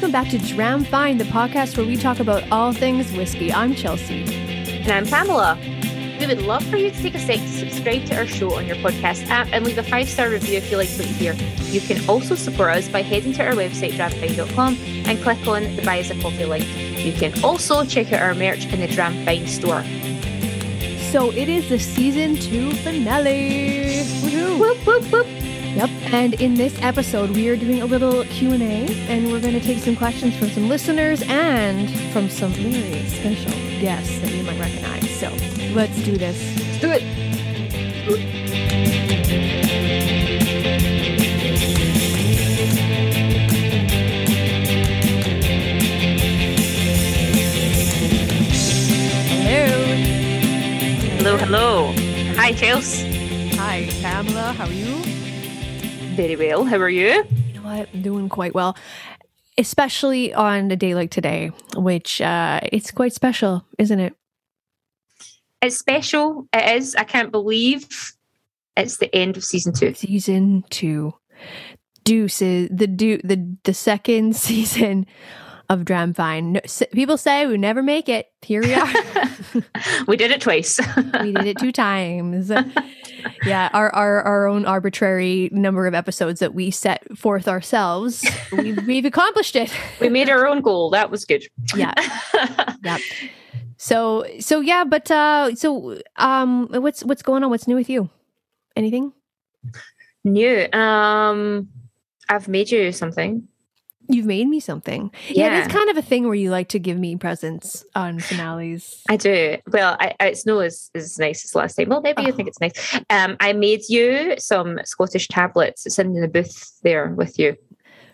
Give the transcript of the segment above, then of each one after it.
welcome back to Dram Fine, the podcast where we talk about all things whiskey. I'm Chelsey. And I'm Pamela. We would love for you to take a sec to subscribe to our show on your podcast app and leave a five star review if you like what you hear. You can also support us by heading to our website, dramfine.com, and click on the Buy Us a Coffee link. You can also check out our merch in the Dram Fine store. So it is the season two finale. Woohoo! Whoop, whoop, whoop. Yep. And in this episode, we are doing a little Q and A, and we're going to take some questions from some listeners and from some very special guests that you might recognize. So let's do this. Let's do it. Hello. Hello, hello. Hi, Chelsey. Hi, Pamela. How are you? Very well. How are you? You know what? I'm doing quite well, especially on a day like today, which uh, it's quite special, isn't it? It's special. It is. I can't believe it's the end of season two. Season two, Deuces, the do the the second season of Dramfine. No, s- people say we never make it. Here we are. we did it twice. we did it two times. yeah, our, our our own arbitrary number of episodes that we set forth ourselves. We've, we've accomplished it. we made our own goal. That was good. Yeah. Yeah. So so yeah, but uh so um what's what's going on? What's new with you? Anything? New. Um, I've made you something. You've made me something. Yeah, Yeah. it's kind of a thing where you like to give me presents on finales. I do. Well, I, I, it's no as, as nice as last time. Well, maybe you Oh. think it's nice. Um, I made you some Scottish tablets. It's in the booth there with you.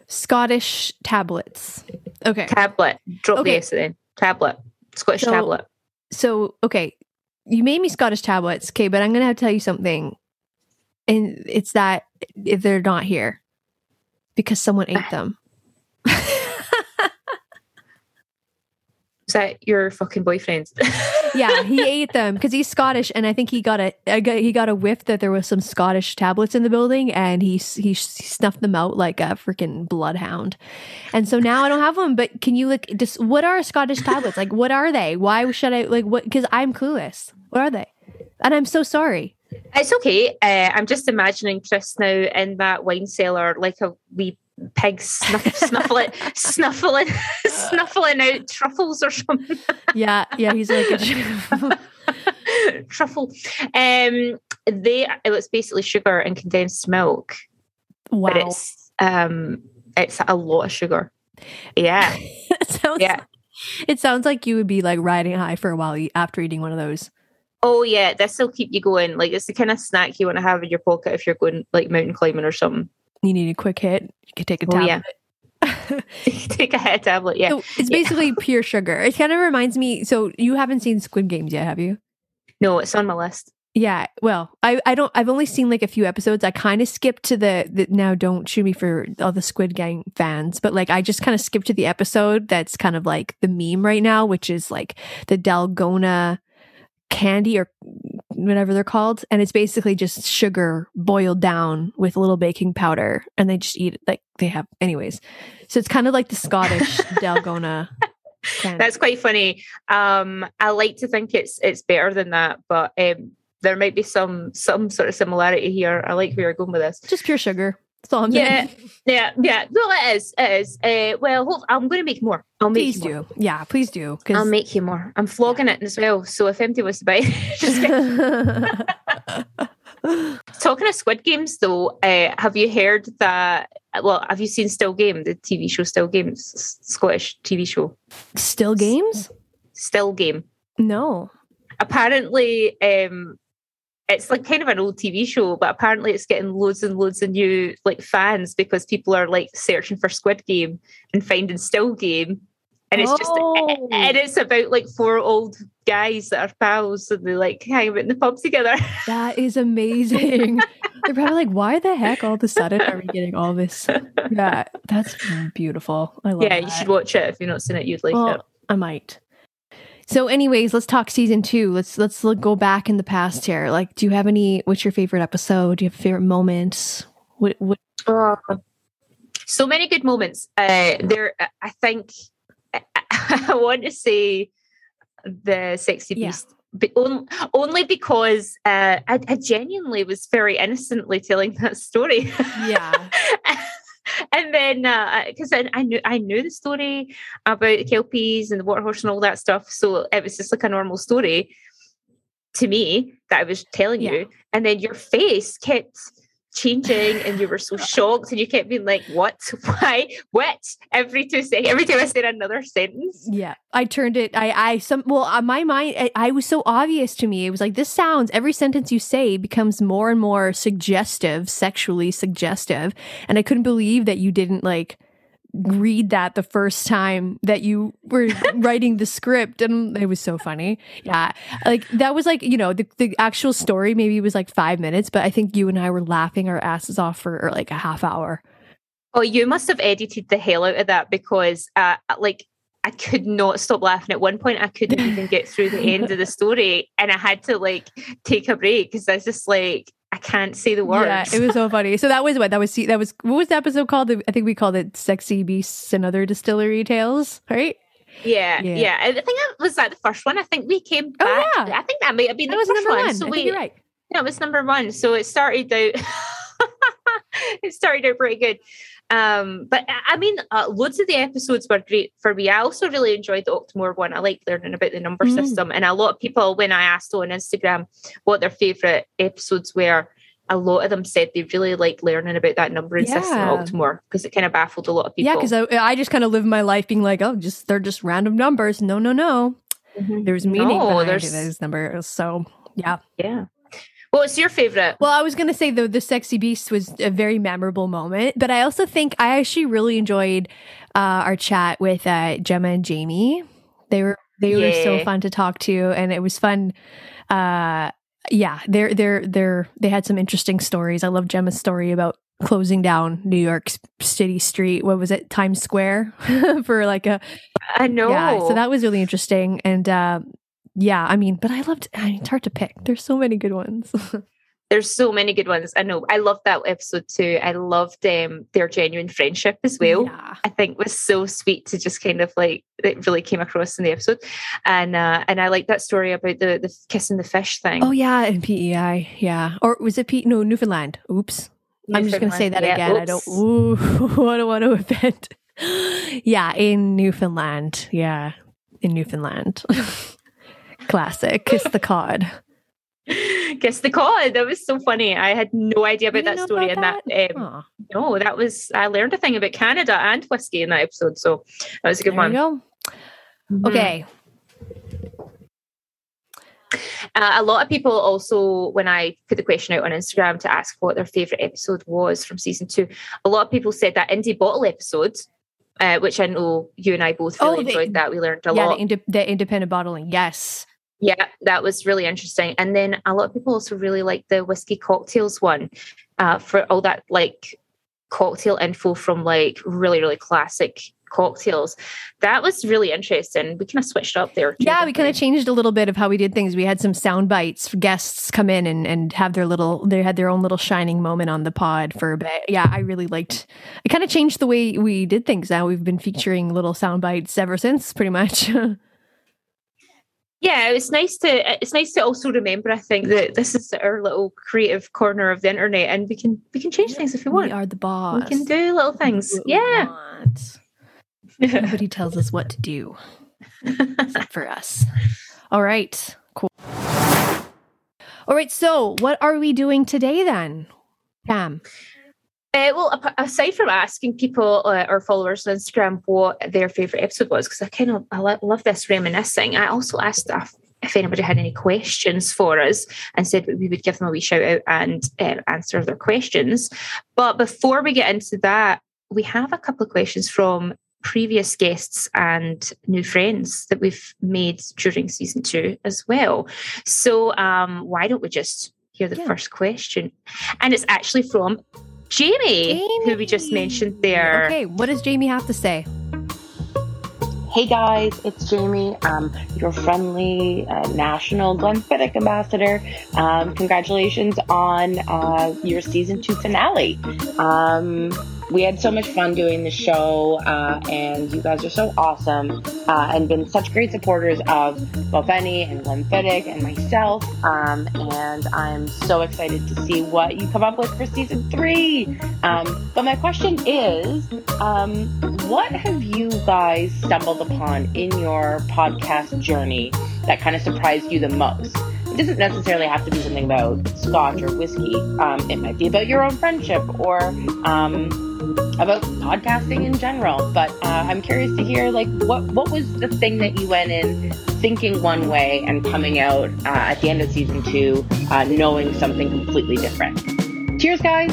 Scottish tablets. Okay. Tablet. Drop Okay. the S then. Tablet. Scottish So- tablet. So, okay. You made me Scottish tablets, okay, but I'm going to have to tell you something. And it's that if they're not here because someone ate them. Is that your fucking boyfriend? yeah, he ate them because he's Scottish, and I think he got a he got a whiff that there was some Scottish tablets in the building, and he he he snuffed them out like a freaking bloodhound. And so now I don't have them. But can you look? Just what are Scottish tablets? Like, what are they? Why should I like what? Because I'm clueless. What are they? And I'm so sorry. It's okay. Uh, I'm just imagining Chris now in that wine cellar like a wee pig snuff, snuffling, snuffling, snuffling out truffles or something. Yeah, yeah. He's like, a, Truffle. Um, they it was basically sugar and condensed milk, wow. but it's um, it's a lot of sugar. Yeah, it sounds. yeah. It sounds like you would be like riding high for a while after eating one of those. Oh yeah, this will keep you going. Like it's the kind of snack you want to have in your pocket if you're going like mountain climbing or something. You need a quick hit. You could take a tablet. Oh, yeah. Take a head tablet. Yeah. So it's Yeah. basically pure sugar. It kind of reminds me. So you haven't seen Squid Games yet, have you? No, it's on my list. Yeah. Well, I I don't. I've only seen like a few episodes. I kind of skipped to the, the now. Don't shoot me for all the Squid Game fans, but like I just kind of skipped to the episode that's kind of like the meme right now, which is like the Dalgona candy or whatever they're called, and it's basically just sugar boiled down with a little baking powder, and they just eat it like they have. Anyways, so it's kind of like the Scottish Dalgona. Candy. That's quite funny. Um, I like to think it's it's better than that, but um, there might be some some sort of similarity here. I like where you're going with this. just pure sugar. Yeah, yeah, yeah. No, it is. It is. Uh, well, hold, I'm going to make more. I'll make Please you more. do. Yeah, please do. I'll make you more. I'm flogging it as well. So if anybody was to buy, just talking of Squid Games, though, uh, have you heard that? Well, have you seen Still Game, the TV show Still Games, Scottish TV show Still games? Still Game? No. apparently um it's like kind of an old TV show, but apparently it's getting loads and loads of new like fans because people are like searching for Squid Game and finding Still Game. And it's just Oh. and it's about like four old guys that are pals and they like hang out in the pub together. That is amazing. They're probably like, why the heck all of a sudden are we getting all this? Yeah, that's beautiful. I love it. yeah, that. you should watch it if you've not seen it. You'd like Well, it. I might. So, anyways, let's talk season two. Let's let's look, go back in the past here. Like, do you have any? What's your favorite episode? Do you have favorite moments? What? what Oh, So many good moments. Uh, there, I think. I want to say the sexy beast. Yeah. But on, only because uh, I, I genuinely was very innocently telling that story. Yeah. And then because uh, I, I, knew I knew the story about the kelpies and the water horse and all that stuff, so it was just like a normal story to me that I was telling yeah. you, and then your face kept changing and you were so shocked and you kept being like what? Why? What? Every two seconds every time i said another sentence. Yeah i turned it i i some well uh, my mind I, I, was so obvious to me. It was like this sounds every sentence you say becomes more and more suggestive sexually suggestive. And i couldn't believe that you didn't like read that the first time that you were writing the script and it was so funny. Yeah. Like that was like you know the, the actual story maybe was like five minutes but i think you and i were laughing our asses off for like a half hour. Oh you must have edited the hell out of that because uh like I could not stop laughing. At one point, I couldn't even get through the end of the story, and I had to like take a break because I was just like, I can't say the words. Yeah, it was so funny. So that was what that was. That was what was the episode called? I think we called it "Sexy Beasts and Other Distillery Tales," right? Yeah, yeah. yeah. I think it was like the first one. I think we came oh, back. Oh, yeah. I think that might have been that the first one. one. So we, right. Yeah, it was number one. So it started out. it started out pretty good. Um, but I mean, uh, loads of the episodes were great for me. I also really enjoyed the Octomore one. I like learning about the number mm. system. And a lot of people, when I asked on Instagram what their favorite episodes were, a lot of them said they really like learning about that numbering yeah. system Octomore because it kind of baffled a lot of people. Yeah, because I, I, just kind of live my life being like, oh, just they're just random numbers. No, no, no. Mm-hmm. There's meaning no, behind there's... those numbers. So yeah, yeah. What's your favorite? Well, I was going to say the the sexy beast was a very memorable moment, but I also think I actually really enjoyed uh, our chat with uh, Gemma and Jamie. They were they yeah. were so fun to talk to, and it was fun. Uh, yeah, they're they're they're they had some interesting stories. I love Gemma's story about closing down New York City Street. What was it, Times Square, for like a. I know. Yeah, so that was really interesting, and uh, yeah, I mean, but I loved. I mean, it's hard to pick. There's so many good ones. There's so many good ones. I know. I loved that episode too. I loved um, their genuine friendship as well. Yeah. I think was so sweet to just kind of like it really came across in the episode, and uh, and I like that story about the the kissing the fish thing. Oh yeah, in PEI, yeah, or was it P? No, Newfoundland. Oops. Newfoundland. I'm just going to say that yeah, again. Oops. I don't. Ooh, I don't want to offend. yeah, in Newfoundland. Yeah, in Newfoundland. Classic. Kiss the cod. Kiss the cod. That was so funny. I had no idea about that story. About and that, that um, no, that was I learned a thing about Canada and whiskey in that episode. So that was a good there one. go. Mm-hmm. Okay. Uh, a lot of people also, when I put the question out on Instagram to ask what their favorite episode was from season two, a lot of people said that indie bottle episode uh, which I know you and I both really oh, the, enjoyed that. We learned a yeah, lot. The, ind- the independent bottling, yes. Yeah, that was really interesting. And then a lot of people also really like the whiskey cocktails one uh, for all that like cocktail info from like really, really classic cocktails. That was really interesting. We kind of switched up there. Too, yeah, we kind of changed a little bit of how we did things. We had some sound bites for guests come in and, and have their little, they had their own little shining moment on the pod for a bit. Yeah, I really liked, it kind of changed the way we did things. Now we've been featuring little sound bites ever since, pretty much. yeah it's nice to it's nice to also remember i think that this is our little creative corner of the internet and we can we can change things if we want we are the boss we can do little things yeah Nobody tells us what to do except for us. All right, cool. All right, so what are we doing today then, Pam? Uh, well, aside from asking people, uh, our followers on Instagram, what their favorite episode was, because I kind of I love this reminiscing. I also asked if, if anybody had any questions for us, and said we would give them a wee shout out and uh, answer their questions. But before we get into that, we have a couple of questions from previous guests and new friends that we've made during season two as well. So, um, why don't we just hear the yeah. first question? And it's actually from Jamie, Jamie, who we just mentioned there. Okay, what does Jamie have to say? Hey guys, it's Jamie, um, your friendly uh, national Glenfiddich ambassador. Um, congratulations on uh, your season two finale. Um, we had so much fun doing the show, uh, and you guys are so awesome uh, and been such great supporters of Balvenie and Glenfiddich and myself. Um, and I'm so excited to see what you come up with for season three. Um, but my question is um, what have you guys stumbled upon in your podcast journey that kind of surprised you the most? It doesn't necessarily have to be something about scotch or whiskey. Um, it might be about your own friendship or um, about podcasting in general. But uh, I'm curious to hear, like, what what was the thing that you went in thinking one way and coming out uh, at the end of season two, uh, knowing something completely different. Cheers, guys.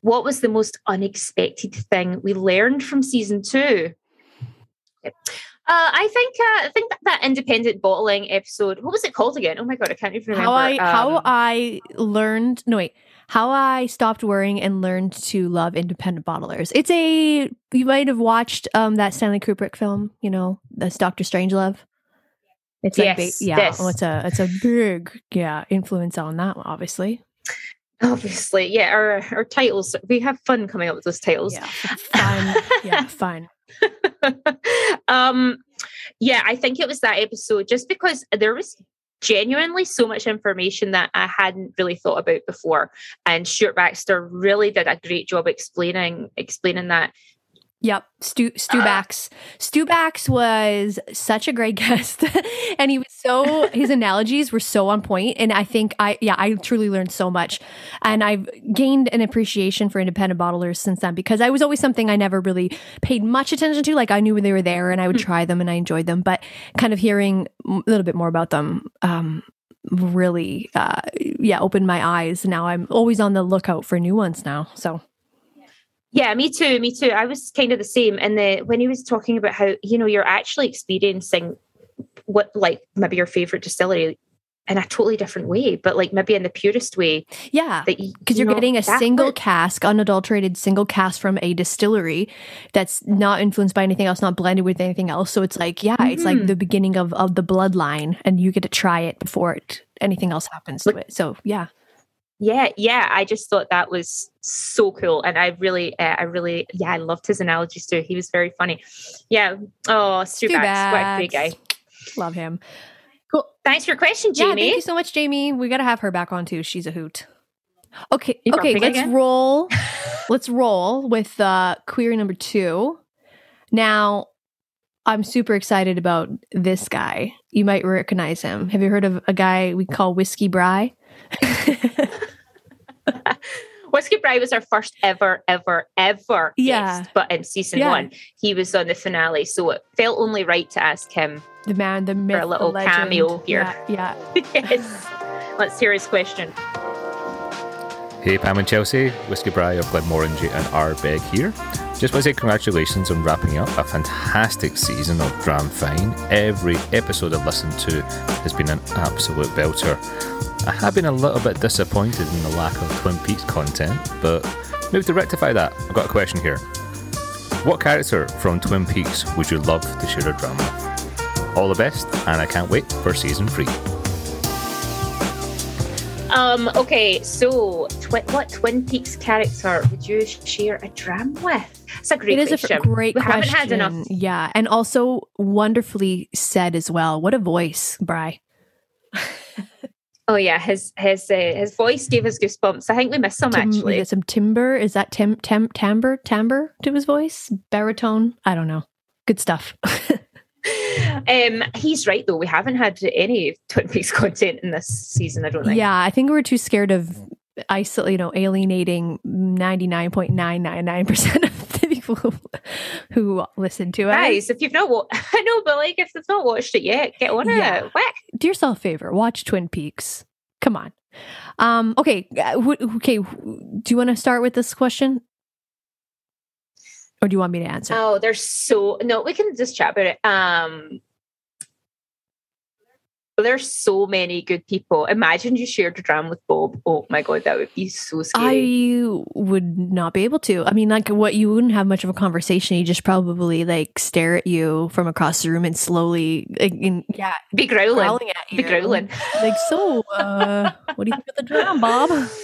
What was the most unexpected thing we learned from season two? Uh, I think uh, I think that, that independent bottling episode. What was it called again? Oh my god, I can't even remember. How I Um, how I learned no wait how I stopped worrying and learned to love independent bottlers. It's a you might have watched um that Stanley Kubrick film, you know, that's Doctor Strangelove. It's like Yes, big, yeah, yes. oh, it's a it's a big yeah influence on that one, obviously. obviously, yeah. Our our titles. We have fun coming up with those titles. Yeah, fine. yeah, fine. um, yeah, I think it was that episode just because there was genuinely so much information that I hadn't really thought about before. And Stuart Baxter really did a great job explaining explaining that. Yep, Stu Stu Uh, Bax. Stu Bax was such a great guest, and he was so his analogies were so on point. And I think I yeah I truly learned so much, and I've gained an appreciation for independent bottlers since then because I was always something I never really paid much attention to. Like I knew they were there, and I would Hmm. try them, and I enjoyed them, but kind of hearing a little bit more about them. Um, really uh yeah opened my eyes now i'm always on the lookout for new ones now so Yeah, me too. Me too. I was kind of the same. And the when he was talking about how you know you're actually experiencing what like maybe your favorite distillery in a totally different way, but like maybe in the purest way yeah that you because you you're know, getting a single cask, unadulterated single cask from a distillery that's not influenced by anything else, not blended with anything else. So it's like, yeah, it's like Mhm. the beginning of of the bloodline, and you get to try it before it anything else happens to it. So yeah, Yeah, yeah. I just thought that was so cool, and I really, uh, I really, yeah, I loved his analogies too. He was very funny. Yeah. Oh, Stu Stu what a great guy. Love him. Cool. Thanks for your question, Yeah, Jamie. thank you so much, Jamie. We got to have her back on too. She's a hoot. Okay, You okay, let's again? roll. let's roll with uh, query number two. Now, I'm super excited about this guy. You might recognize him. Have you heard of a guy we call Whiskey Bry? Whiskey Bry was our first ever, ever, ever Yeah. guest, but in season Yeah. one, he was on the finale, so it felt only right to ask him. the man, the myth, a little the cameo here. Yeah, yeah. yes. Let's hear his question. Hey Pam and Chelsey, Whiskey Bry of Glenmorangie and Ardbeg here. Just want to say congratulations on wrapping up a fantastic season of Dram Fine. Every episode I've listened to has been an absolute belter. I have been a little bit disappointed in the lack of Twin Peaks content, but maybe to rectify that, I've got a question here. What character from Twin Peaks would you love to share a dram with? All the best, and I can't wait for season three. Um, okay, so twi- what Twin Peaks character would you share a dram with? It's a great It is a question. f- great we question. haven't had enough. Yeah, and also wonderfully said as well. What a voice, Bry. Oh yeah, his his uh, his voice gave us goosebumps. I think we missed some Tim- we actually. get some timber. Is that tim, tim timbre timbre to his voice? Baritone? I don't know. Good stuff. um, he's right though. We haven't had any Twin Peaks content in this season. I don't think. yeah, I think we're too scared of isolate, you know, alienating ninety nine point nine nine nine percent of the people who, who listen to us. Guys, if you've not, wa- I know, but like, if they've not watched it yet, get on Yeah. it. Whack. do yourself a favor. Watch Twin Peaks. Come on. Um. Okay. uh, Okay. Do you want to start with this question, or do you want me to answer? Oh, there's so no. We can just chat about it. Um, there's so many good people. Imagine you shared a drum with Bob. Oh my god, that would be so scary. I would not be able to. I mean, like, what you wouldn't have much of a conversation. You just probably like stare at you from across the room and slowly, like, in, yeah, be growling. growling at you. Be growling. Like, so, uh, what do you think of the drum, Bob?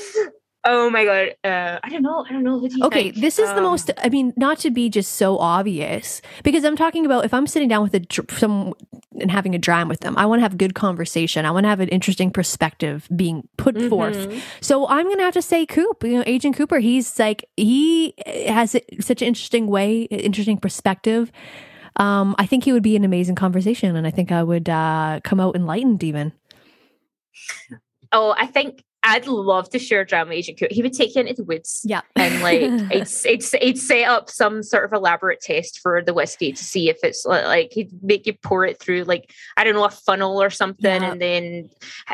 Oh my god! Uh, I don't know. I don't know. Okay, this is the Um, most. I mean, not to be just so obvious, because I'm talking about if I'm sitting down with a some and having a dram with them, I want to have good conversation. I want to have an interesting perspective being put forth. mhm. So I'm gonna have to say Coop. You know, Agent Cooper. He's like he has such an interesting way, interesting perspective. Um, I think he would be an amazing conversation, and I think I would uh, come out enlightened even. Oh, I think I'd love to share a drama agent. He would take you into the woods. Yeah, and like it's it's it'd set up some sort of elaborate test for the whiskey to see if it's li- like he'd make you pour it through like I don't know a funnel or something, Yeah. and then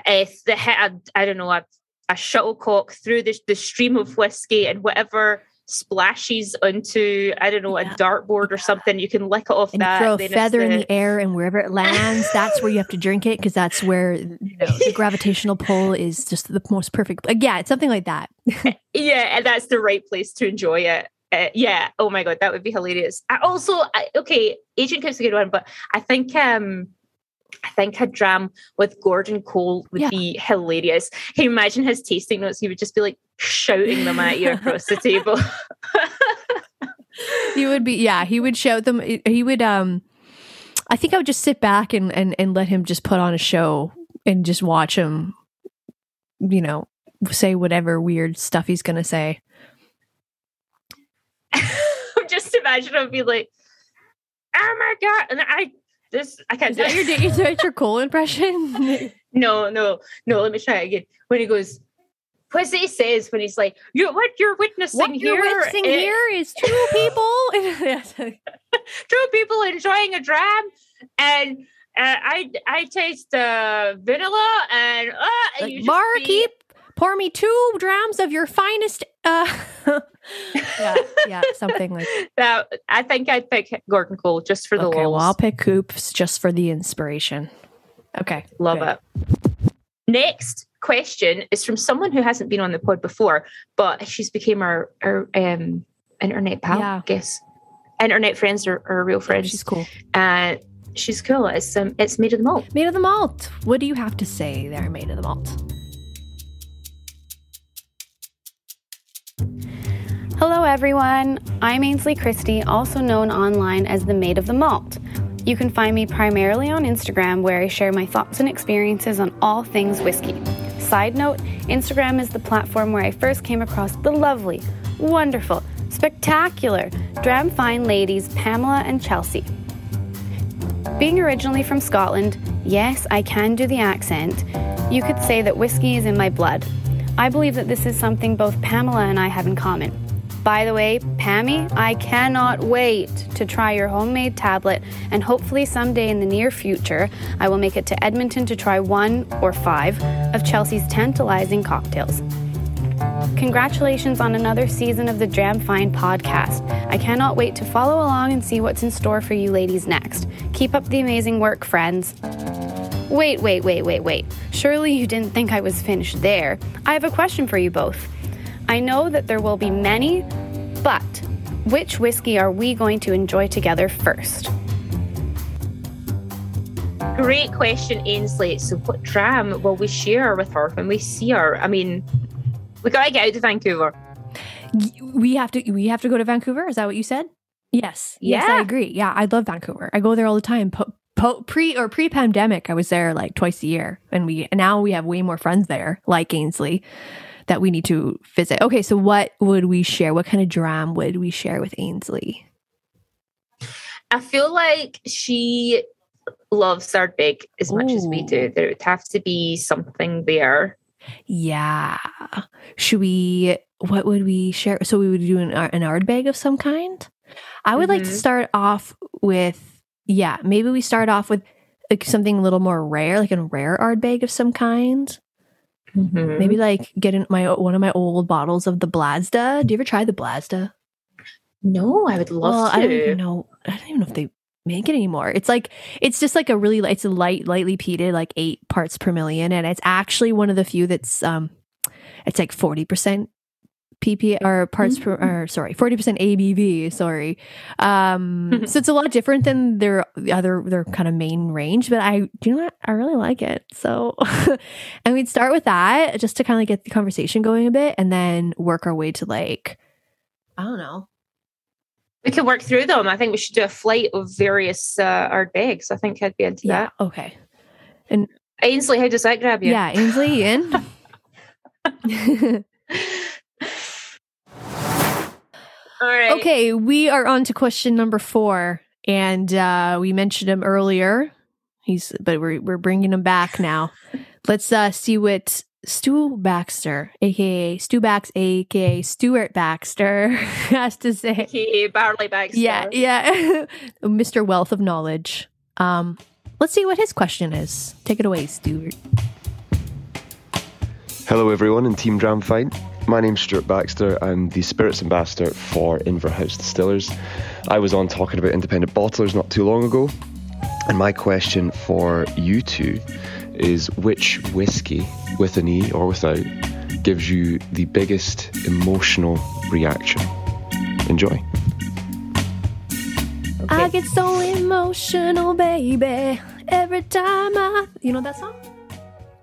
if the I I don't know a, a shuttlecock through the the stream of whiskey and whatever splashes onto I don't know Yeah. a dartboard or something, you can lick it off and that. you throw a feather in the air, and wherever it lands, that's where you have to drink it because that's where you know, the gravitational pull is just the most perfect. Yeah, it's something like that. yeah, and that's the right place to enjoy it. Uh, yeah. Oh my god, that would be hilarious. I also, I, okay, Agent Cook's a good one, but I think um, I think a dram with Gordon Cole would Yeah. be hilarious. Can you imagine his tasting notes? He would just be like shouting them at you across the table. He would be, yeah, he would shout them. He would, um, I think I would just sit back and and and let him just put on a show and just watch him, you know, say whatever weird stuff he's gonna say. just imagine him be like, "Oh my god!" And I this I can't Is do that it. your is that your Cole impression? No, no, no. Let me try it again. When he goes, it he says when he's like, "You what you're witnessing what here? you're witnessing eh, here is two people. two people enjoying a dram, and uh, I I taste uh, vanilla and uh, like, be- keep pour me two drams of your finest. Uh, yeah, yeah, something like. that. I think I'd pick Gordon Cole just for the Okay, well. I'll pick Coops just for the inspiration. Okay, Love good. it. Next question is from someone who hasn't been on the pod before, but she's became our our um, internet pal. Yeah. I guess internet friends are, are real friends. She's cool. Uh, she's cool. It's um, it's Maid of the Malt. Maid of the Malt. What do you have to say there, Maid of the Malt? Hello, everyone. I'm Ainsley Christie, also known online as the Maid of the Malt. You can find me primarily on Instagram, where I share my thoughts and experiences on all things whiskey. Side note Instagram is the platform where I first came across the lovely, wonderful, spectacular Dram Fine ladies Pamela and Chelsey. Being originally from Scotland, yes, I can do the accent. You could say that whiskey is in my blood. I believe that this is something both Pamela and I have in common. By the way, Pammy, I cannot wait to try your homemade tablet, and hopefully someday in the near future, I will make it to Edmonton to try one or five of Chelsey's tantalizing cocktails. Congratulations on another season of the Dram Fine podcast. I cannot wait to follow along and see what's in store for you ladies next. Keep up the amazing work, friends. Wait, wait, wait, wait, wait. Surely you didn't think I was finished there. I have a question for you both. I know that there will be many, but which whiskey are we going to enjoy together first? Great question, Ainsley. So, what dram will we share with her when we see her? I mean, we gotta get out to Vancouver. We have to. We have to go to Vancouver. Is that what you said? Yes. Yes, I agree. Yeah, I love Vancouver. I go there all the time. Po- po- pre or pre pandemic, I was there like twice a year, and we now we have way more friends there, like Ainsley, that we need to visit. Okay, so what would we share? What kind of dram would we share with Ainsley? I feel like she loves Ardbeg as much as we do. Ooh. There would have to be something there. Yeah. Should we? What would we share? So we would do an an Ardbeg of some kind. I would like to Mhm. start off with yeah. Maybe we start off with like something a little more rare, like a rare Ardbeg of some kind. Mhm. Maybe like get in my one of my old bottles of the Blasda. Do you ever try the Blasda? No, I would love well, to. I don't even know. I don't even know if they make it anymore. It's like it's just like a really it's a light, lightly peated, like eight parts per million, and it's actually one of the few that's um, it's like forty percent pp or parts per Mm-hmm. or sorry 40% abv sorry um so it's a lot different than their other their kind of main range but i do you know what i really like it so and we'd start with that just to kind of get the conversation going a bit and then work our way to like i don't know We can work through them. I think we should do a flight of various uh, Ardbegs. I think I'd be into yeah okay And Ainsley, how does that grab you? yeah ainsley in All right. Okay, we are on to question number four, and uh, we mentioned him earlier. He's, but we're we're bringing him back now. Let's uh, see what Stu Baxter, aka Stu Bax, aka Stuart Baxter, has to say. Okay, Barley Baxter. Yeah, yeah, Mr. Wealth of Knowledge. Um, let's see what his question is. Take it away, Stuart. Hello, everyone in Team Dram Fine. My name's Stuart Baxter. I'm the Spirits Ambassador for Inverhouse Distillers. I was on talking about independent bottlers not too long ago, and my question for you two is which whiskey, with an E or without, gives you the biggest emotional reaction? Enjoy. I get so emotional, baby. Every time I, you know that song.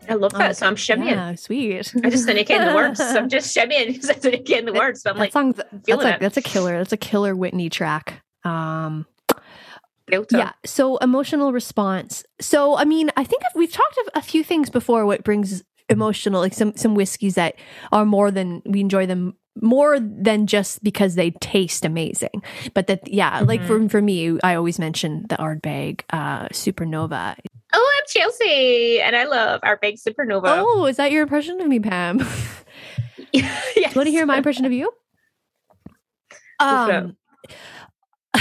I love that. so I'm shimmying. Yeah, sweet. I just didn't get the words. So I'm just shimmying because I didn't get the words. But I'm that like, song's that's like that's a killer. That's a killer Whitney track. Um, yeah. So emotional response. So I mean, I think we've talked of a few things before. What brings emotional, like some some whiskeys that are more than we enjoy them more than just because they taste amazing. But that, yeah, like Mm-hmm. for for me, I always mention the Ardbeg uh, Supernova. Oh, I'm Chelsey, and I love big supernova. Oh, is that your impression of me, Pam? Do yes. you want to hear my impression of you? Um,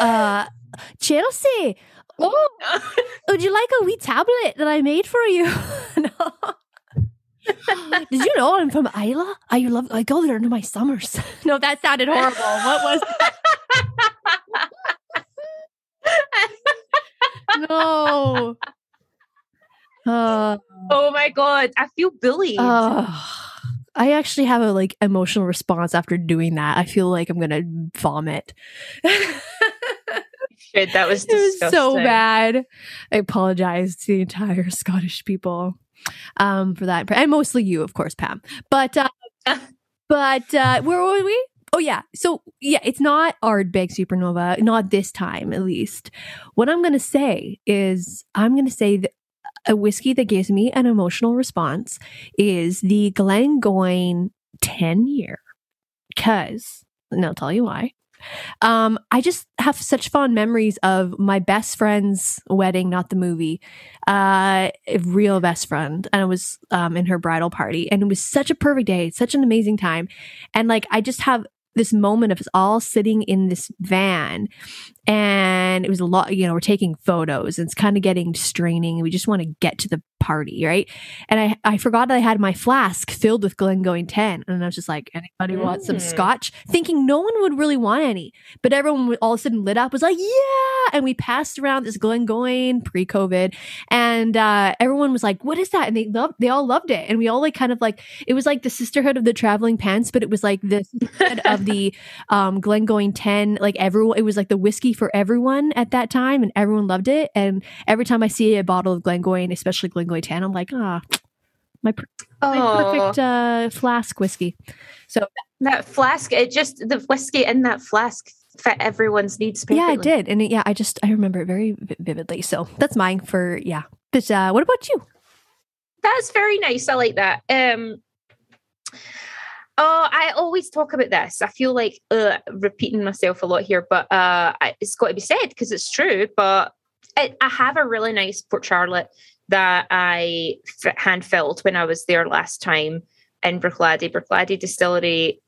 uh, Chelsey, Oh, would you like a wee tablet that I made for you? no. Did you know I'm from Islay? I love. I go there in my summers. no, that sounded horrible. What was? no. Uh, oh my god, I feel bullied. uh, I actually have a like emotional response after doing that. I feel like I'm gonna vomit. Shit, that was It was so bad. I apologize to the entire Scottish people um, for that, and mostly you, of course, Pam. But uh, but uh, where were we? Oh yeah, so yeah, it's not Ardbeg Supernova, not this time at least. What I'm gonna say is, I'm gonna say that a whiskey that gives me an emotional response is the Glengoyne 10 year, because, and I'll tell you why. Um, I just have such fond memories of my best friend's wedding, not the movie. Uh, real best friend, and I was um in her bridal party, and it was such a perfect day, such an amazing time, and like I just have this moment of us all sitting in this van and it was a lot you know we're taking photos and it's kind of getting straining and we just want to get to the party right? And i i forgot that i had my flask filled with glengoyne 10 and i was just like anybody want some Mm. scotch? Thinking no one would really want any. But everyone all of a sudden lit up was like yeah! And we passed around this glengoyne pre-covid. And uh everyone was like what is that? And they loved they all loved it. And we all like kind of like it was like the sisterhood of the traveling pants but it was like the of the um Glengoyne 10 like everyone it was like the whiskey for everyone at that time and everyone loved it. And every time I see a bottle of Glengoyne especially Glengoyne 10 I'm like ah my, per- my Oh, perfect uh flask whiskey so that flask, it just, the whiskey in that flask fit everyone's needs perfectly. yeah I did and it, yeah I just I remember it very vividly so that's mine for yeah but uh what about you That's very nice. I like that. Um, oh, I always talk about this. I feel like uh, repeating myself a lot here, but uh, it's got to be said because it's true. But I, I have a really nice Port Charlotte that I f- hand filled when I was there last time in Bruichladdich. Bruichladdich Distillery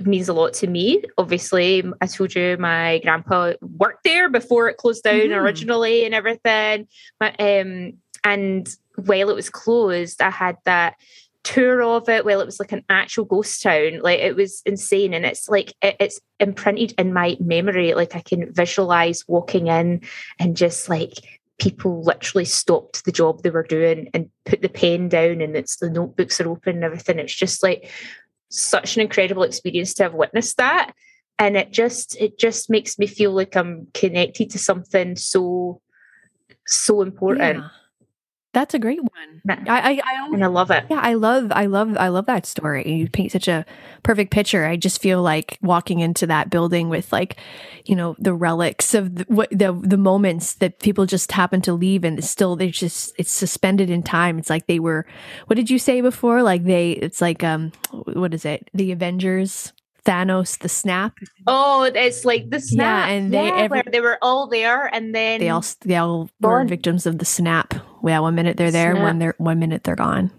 means a lot to me. Obviously, I told you my grandpa worked there before it closed down Mhm. originally and everything. But, um, and while it was closed, I had that tour of it while it was like an actual ghost town. Like it was insane. And it's like it, it's imprinted in my memory. Like I can visualize walking in and just like people literally stopped the job they were doing and put the pen down and it's the notebooks are open and everything. It's just like such an incredible experience to have witnessed that. And it just it just makes me feel like I'm connected to something so so important. Yeah. That's a great one. Yeah. I, I, I And I love it. Yeah, I love, I love, I love that story. You paint such a perfect picture. I just feel like walking into that building with like, you know, the relics of the what, the the moments that people just happen to leave, and it's still they're just it's suspended in time. It's like they were. What did you say before? Like they, it's like um, what is it? The Avengers, Thanos, the snap. Oh, it's like the snap. Yeah, and they- yeah, every- they were all there and then They all they all were victims of the snap. Yeah, one minute they're there, one they're one minute they're gone.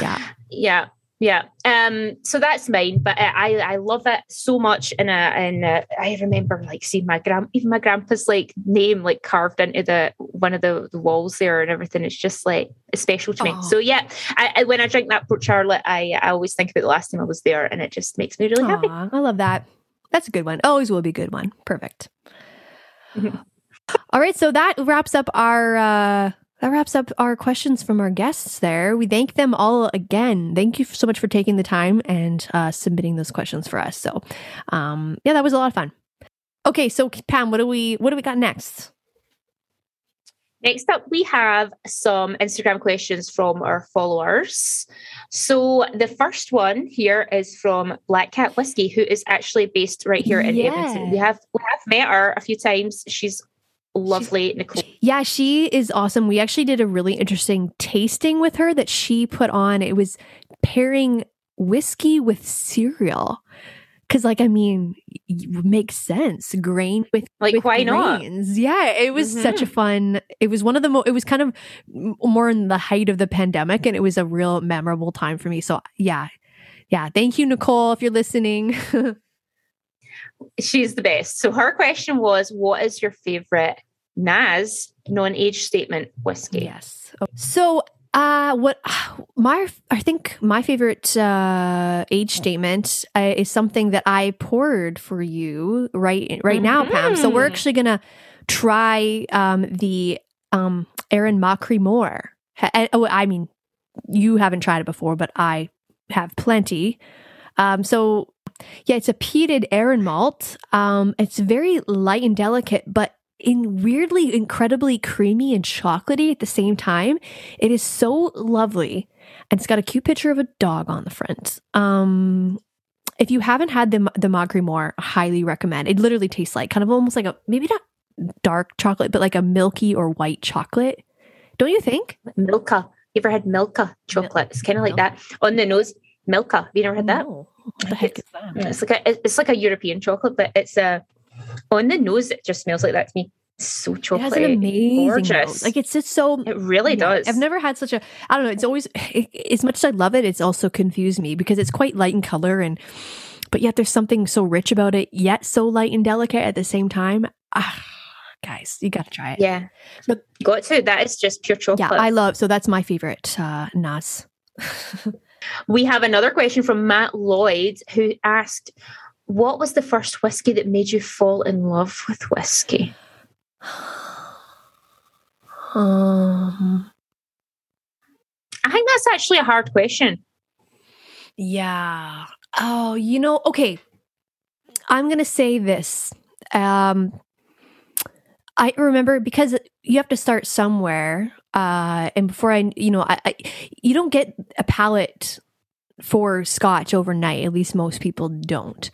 Yeah. yeah yeah um so that's mine but i i love it so much and uh, and uh, i remember like seeing my grand even my grandpa's like name like carved into the one of the, the walls there and everything it's just like special to me Oh. so yeah I, I when i drink that port charlotte i i always think about the last time i was there and it just makes me really happy I love that. That's a good one. Always will be a good one. Perfect. Mhm. All right, so that wraps up our uh that wraps up our questions from our guests there. We thank them all again. Thank you so much for taking the time and uh submitting those questions for us. So, um yeah, that was a lot of fun. Okay, so Pam, what do we what do we got next? Next up, we have some Instagram questions from our followers. So the first one here is from Black Cat Whiskey, who is actually based right here in Yeah. Edmonton. We have we have met her a few times. She's lovely, Nicole. Yeah, she is awesome. We actually did a really interesting tasting with her that she put on. It was pairing whiskey with cereal. Cause like I mean, makes sense. Grain with Like, with why not? grains. Yeah, it was mm-hmm. such a fun. It was one of the mo- it was kind of more in the height of the pandemic, and it was a real memorable time for me. So yeah, yeah. Thank you, Nicole, if you're listening. She's the best. So her question was, "What is your favorite NAS non-age statement whiskey?" Yes. So, uh, what my I think my favorite uh, age statement uh, is something that I poured for you right right now, Pam. So we're Mhm. actually gonna try um, the um, Arran Machrie Moor. Ha- and- Oh, I mean, you haven't tried it before, but I have plenty. Um, so yeah, it's a peated Aaron malt. Um, it's very light and delicate, but in weirdly incredibly creamy and chocolatey at the same time. It is so lovely. And it's got a cute picture of a dog on the front. Um if you haven't had the the Machrie Moor, highly recommend. It literally tastes like kind of almost like a maybe not dark chocolate, but like a milky or white chocolate. Don't you think? Milka. You ever had Milka chocolate? It's kind of like that on the nose. Milka. Have you never had that? No. What the heck is that? It's like a it's like a European chocolate, but it's a on the nose. It just smells like that to me. So It has an amazing gorgeous. nose. Like it's just so It really Yeah, does. I've never had such a. I don't know. It's always as much as I love it. It's also confused me because it's quite light in color and, but yet there's something so rich about it, yet so light and delicate at the same time. Ah, guys, you got to try it. Yeah. Look- Got to. That is just pure chocolate. Yeah, I love. So that's my favorite uh, Nas. we have another question from Matt Lloyd who asked, What was the first whiskey that made you fall in love with whiskey? Um. I think that's actually a hard question. Yeah. Oh, you know, okay. I'm going to say this. Um I remember because you have to start somewhere uh and before I you know, I, I you don't get a palate for scotch overnight, at least most people don't.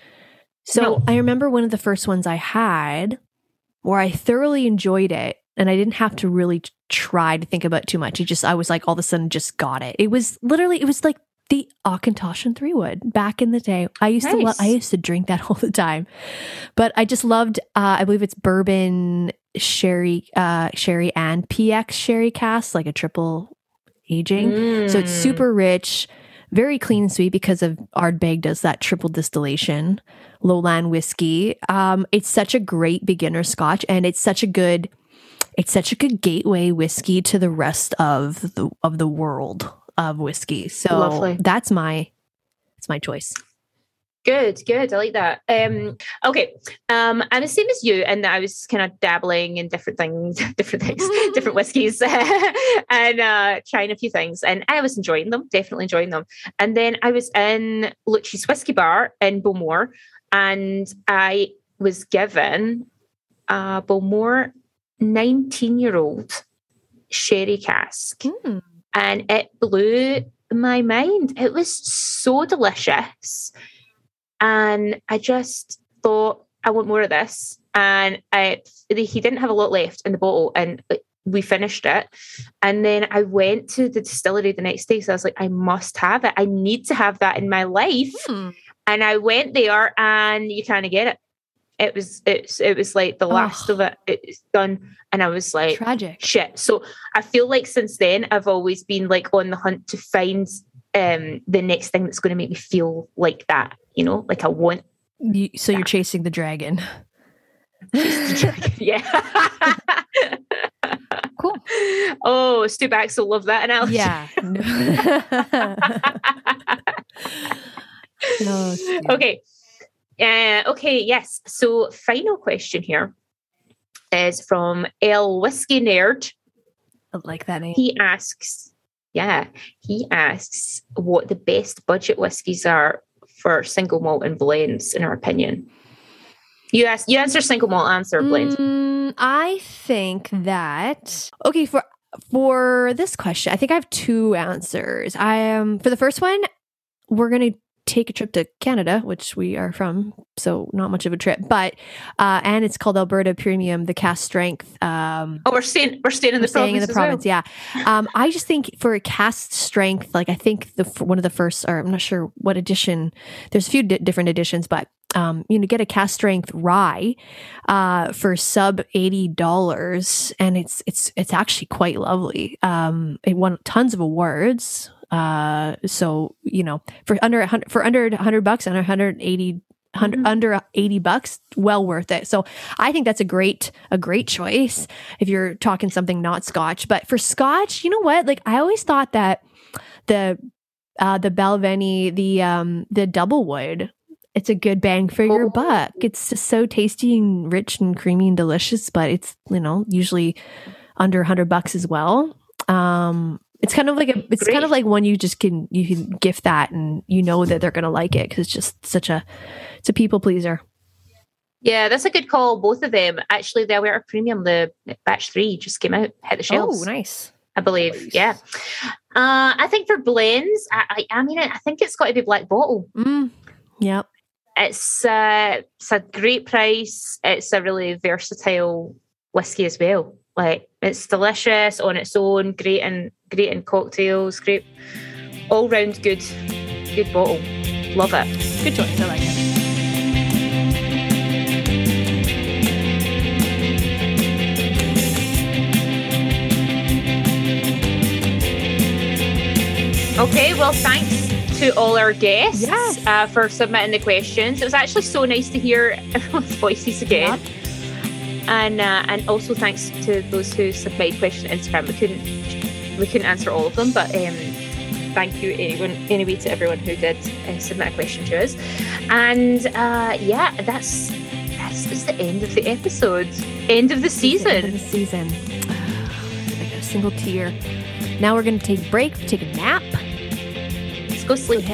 So No. I remember one of the first ones I had where I thoroughly enjoyed it and I didn't have to really try to think about it too much. It just I was like all of a sudden just got it. It was literally it was like the Auchentoshan and Three Wood back in the day. I used to lo- I used to drink that all the time, but I just loved. Uh, I believe it's bourbon sherry, uh, sherry and PX sherry cask, like a triple aging. So it's Mm. super rich, very clean and sweet because of Ardbeg does that triple distillation, lowland whiskey. Um, it's such a great beginner scotch, and it's such a good. It's such a good gateway whiskey to the rest of the of the world of whiskey. So Lovely. that's my that's my choice. Good, good. I like that. Um, okay. Um, I'm the same as you, and I was kind of dabbling in different things, different things, different whiskies, and uh, trying a few things. And I was enjoying them, definitely enjoying them. And then I was in Lucci's Whiskey Bar in Bowmore, and I was given a Bowmore 19 year old sherry cask, Mm. and it blew my mind. It was so delicious. And I just thought, I want more of this. And I, he didn't have a lot left in the bottle, and we finished it. And then I went to the distillery the next day. So I was like, I must have it. I need to have that in my life. Hmm. And I went there, and you kind of get it. It was it's it was like the last Oh. of it. It's done, and I was like, Tragic. shit. So I feel like since then I've always been like on the hunt to find um the next thing that's going to make me feel like that. You know, like I want You, so you're chasing the dragon. yeah. Cool. Oh, Stu Baxter love that analogy. Yeah. no, okay. Uh, okay, yes. So final question here is from L Whiskey Nerd. I like that name. He asks, yeah, he asks what the best budget whiskies are for single malt and blends, in our opinion. You ask, you answer single malt, answer blend. Mm, I think that okay for for this question, I think I have two answers. I um for the first one, we're gonna take a trip to Canada, which we are from, so not much of a trip, but uh, and it's called Alberta Premium, the cask strength. Um, Oh, we're staying, we're staying in we're the staying province. in the province, yeah. Um, I just think for a cask strength, like I think the one of the first, or I'm not sure what edition. There's a few di- different editions, but um, you know, get a cask strength rye uh, for sub eighty dollars, and it's it's it's actually quite lovely. Um, it won tons of awards. Uh, so you know, for under for under hundred bucks, under 180 100, Mhm. under 80 bucks well worth it. So i think that's a great a great choice if you're talking something not scotch. But for scotch you know what? Like i always thought that the uh the Balvenie, the um the double wood it's a good bang for your Oh. buck. It's just so tasty and rich and creamy and delicious but it's you know usually under 100 bucks as well. Um it's kind of like a it's kind of like one you just can you can gift that and you know that they're gonna like it because it's just such a it's a people pleaser Yeah, that's a good call. Both of them. Actually, the Alberta Premium, the batch three, just came out, hit the shelves. oh nice I believe. Nice. Yeah. Uh, I think for blends, I, I, I mean, I think it's got to be Black Bottle. mm. yep It's uh, it's a great price. It's a really versatile whiskey as well. Like it's delicious on its own, great and great in cocktails, great all round good, good bottle. Love it. good choice i like it Okay, well, thanks to all our guests Yes. uh, for submitting the questions. It was actually so nice to hear everyone's voices again. And uh, and also thanks to those who submitted questions on Instagram. We couldn't we couldn't answer all of them, but um, thank you anyone anyway to everyone who did uh, submit a question to us. And uh, yeah, that's that's the end of the episode, end of the End of season. the season got a single tear now we're gonna take a break take a nap Let's go sleep.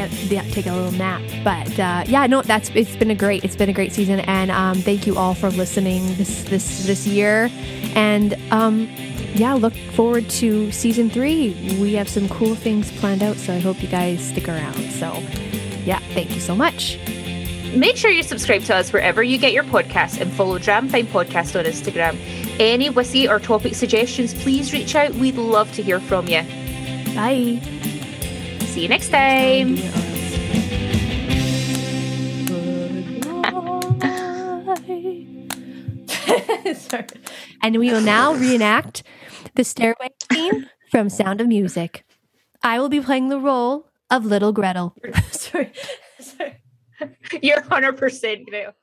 take a little nap. But uh, yeah, no, that's it's been a great it's been a great season, and um, thank you all for listening this this this year, and um, yeah, look forward to season three. We have some cool things planned out, so I hope you guys stick around. So yeah, thank you so much. Make sure you subscribe to us wherever you get your podcasts and follow Dram Fine Podcast on Instagram. Any whiskey or topic suggestions, please reach out. We'd love to hear from you. Bye. See you next time. And we will now reenact the stairway scene from Sound of Music. I will be playing the role of Little Gretl. Sorry. Sorry. You're 100% Gretl. Is it Gretl